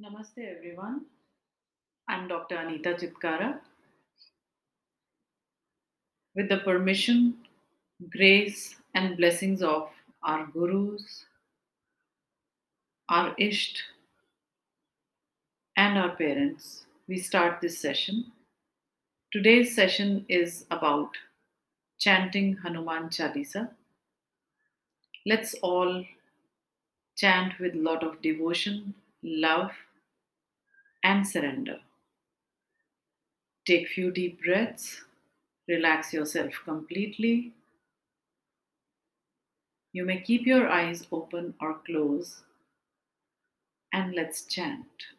Namaste everyone. I'm Dr. Anita Chitkara. With the permission, grace, and blessings of our gurus, our Isht, and our parents, we start this session. Today's session is about chanting Hanuman Chalisa. Let's all chant with lot of devotion, love, and surrender. Take few deep breaths. Relax yourself completely. You may keep your eyes open or close and let's chant.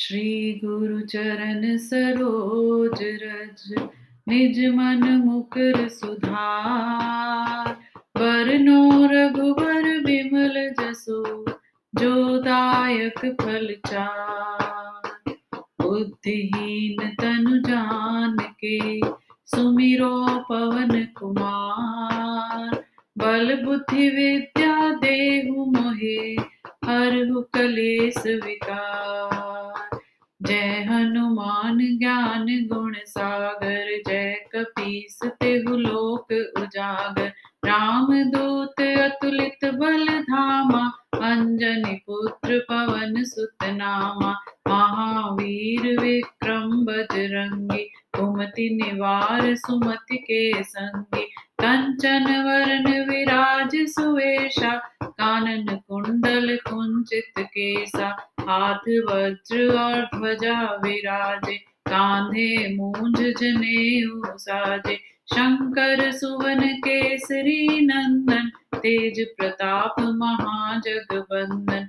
Shri गुरु चरण सरोज रज निज मन मुकर सुधार दायक फल चार। बुद्धिहीन तनु जान के सुमिरो पवन कुमार। बल बुद्धि विद्या देहु मोहे, हरहु कलेस विकार। जय हनुमान ज्ञान गुण सागर, जय कपीस तेहु लोक पुत्र पवन सुत महावीर विक्रम बजरंगी, कुमति निवार सुमति के संगी, कंचन वरण विराज सुवेशा, कानन कुंडल कुंचित केसा, हाथ वज्र और ध्वजा विराजे, कांधे मूंज जनेऊ साजे, शंकर सुवन केसरी नंदन, तेज प्रताप महाजगबंदन।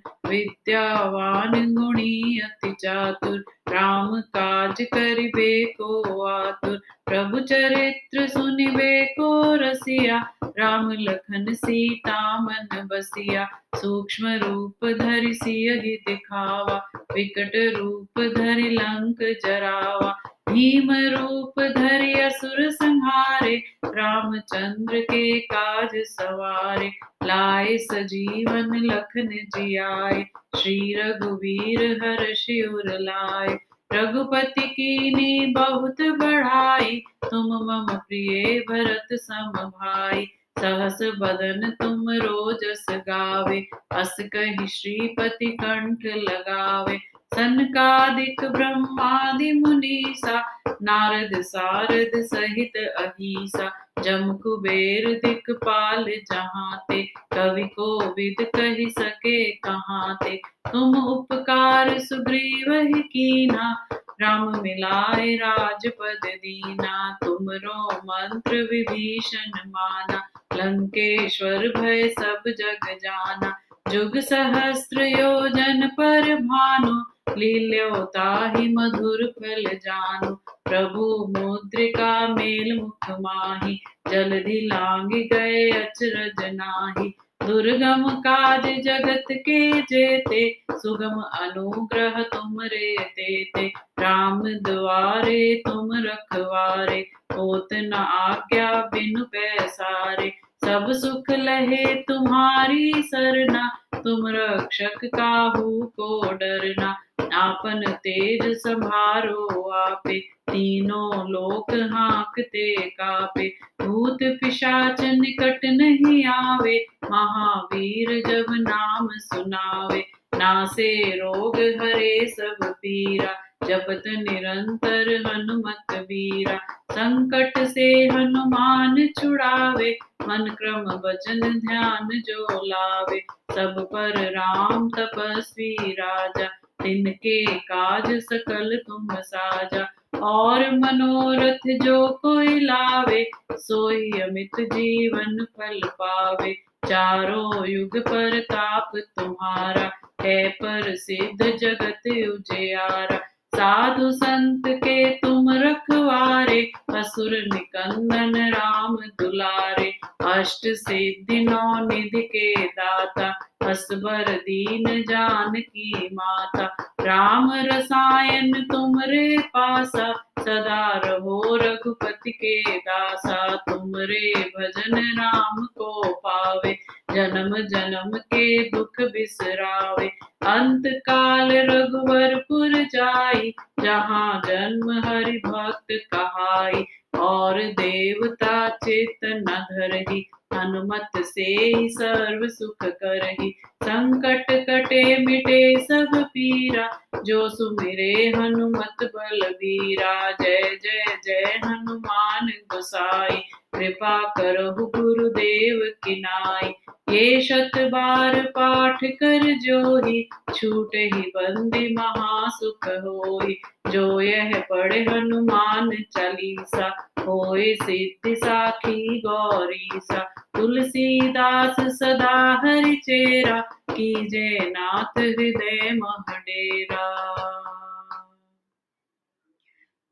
विद्यावान गुणी अति चातुर राम काज करिबे को आतुर, प्रभु चरित्र सुनिबे को रसिया, राम लखन सीता मन बसिया, सूक्ष्म रूप धरि सियहि दिखावा विकट रूप धरि लंक जरावा भीम रूप धरि असुर संहारे, रामचंद्र के काज सवारे, लाए सजीवन लखन जियाए, श्री रघुवीर हर शिवर लाए। रघुपति की कीनी बहुत बढ़ाई, तुम मम प्रिय भरत सम भाई। सहस बदन तुम रोजस गावे, अस कही श्रीपति कंठ लगावे। सनकादिक ब्रह्मादि मुनीसा, नारद सारद सहित अहिसा, जम कुबेर दिक्पाल जहाँ ते कवि को विद कही सके कहाँ ते तुम उपकार सुग्रीव ही कीना, राम मिलाए राजपद दीना। तुमरो मंत्र विभीषण माना, लंकेश्वर भय सब जग जाना। जुग सहस्त्र योजन पर भानु लील्योताहि मधुर फल जानु। प्रभु मुद्रिका मेल मुख माही। जलधि लांग गए अचरज नाही। दुर्गम काज जगत के जेते। सुगम अनुग्रह तुम रे तेते राम द्वारे तुम रखवारे। होत न आज्ञा बिनु पैसारे। सब सुख लहे तुम्हारी सरना। तुम रक्षक काहू को डरना। आपन तेज संभारो आपे, तीनों लोक हाँकते कापे। भूत पिशाच निकट नहीं आवे, महावीर जब नाम सुनावे। नासे रोग हरे सब पीरा, जपत निरंतर हनुमत वीरा। संकट से हनुमान छुड़ावे, मन क्रम वचन ध्यान जो लावे। सब पर राम तपस्वी राजा तिनके काज सकल तुम साजा। और मनोरथ जो कोई लावे, सोई अमित जीवन फल पावे। चारों युग पर ताप तुम्हारा, है पर सिद्ध जगत उजियारा। साधु संत के तुम रखवारे, असुर निकंदन राम दुलारे। अष्ट सिद्धि नौ निधि के दाता, असबर दीन जान की माता। राम रसायन तुम रे पासा सदा रहो रघुपति के दासा तुम रे भजन राम को पावे, जन्म जन्म के दुख बिसरावे। अंत काल रघुवरपुर जाई, जहाँ जन्म हरि भक्त कहाई और देवता चेतना धरही हनुमत से ही सर्व सुख करही। संकट कटे मिटे सब पीरा, जो सुमिरे हनुमत बलबीरा। जय जय जय हनुमान गोसाई, कृपा करहु गुरुदेव की नाई। ये शत बार पाठ कर जोही, छूट ही बंदी महासुख होई। जो यह पढ़े हनुमान चालीसा, होए सिद्धि साखी गौरी सा तुलसीदास सदा हरि चेरा, कीजे नाथ हृदय महडेरा।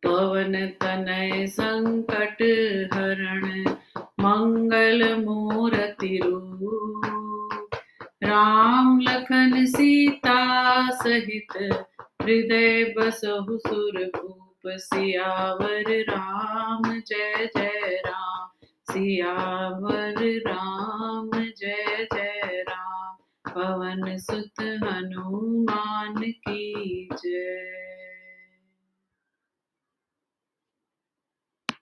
पवन तनय संकट हरण मंगल मूर्ति रूप राम लखन सीता सहित हृदय बसहु सुर भूप सियावर राम, जय जय राम। सियावर राम, जय जय राम। पवन सुत हनुमान की जय।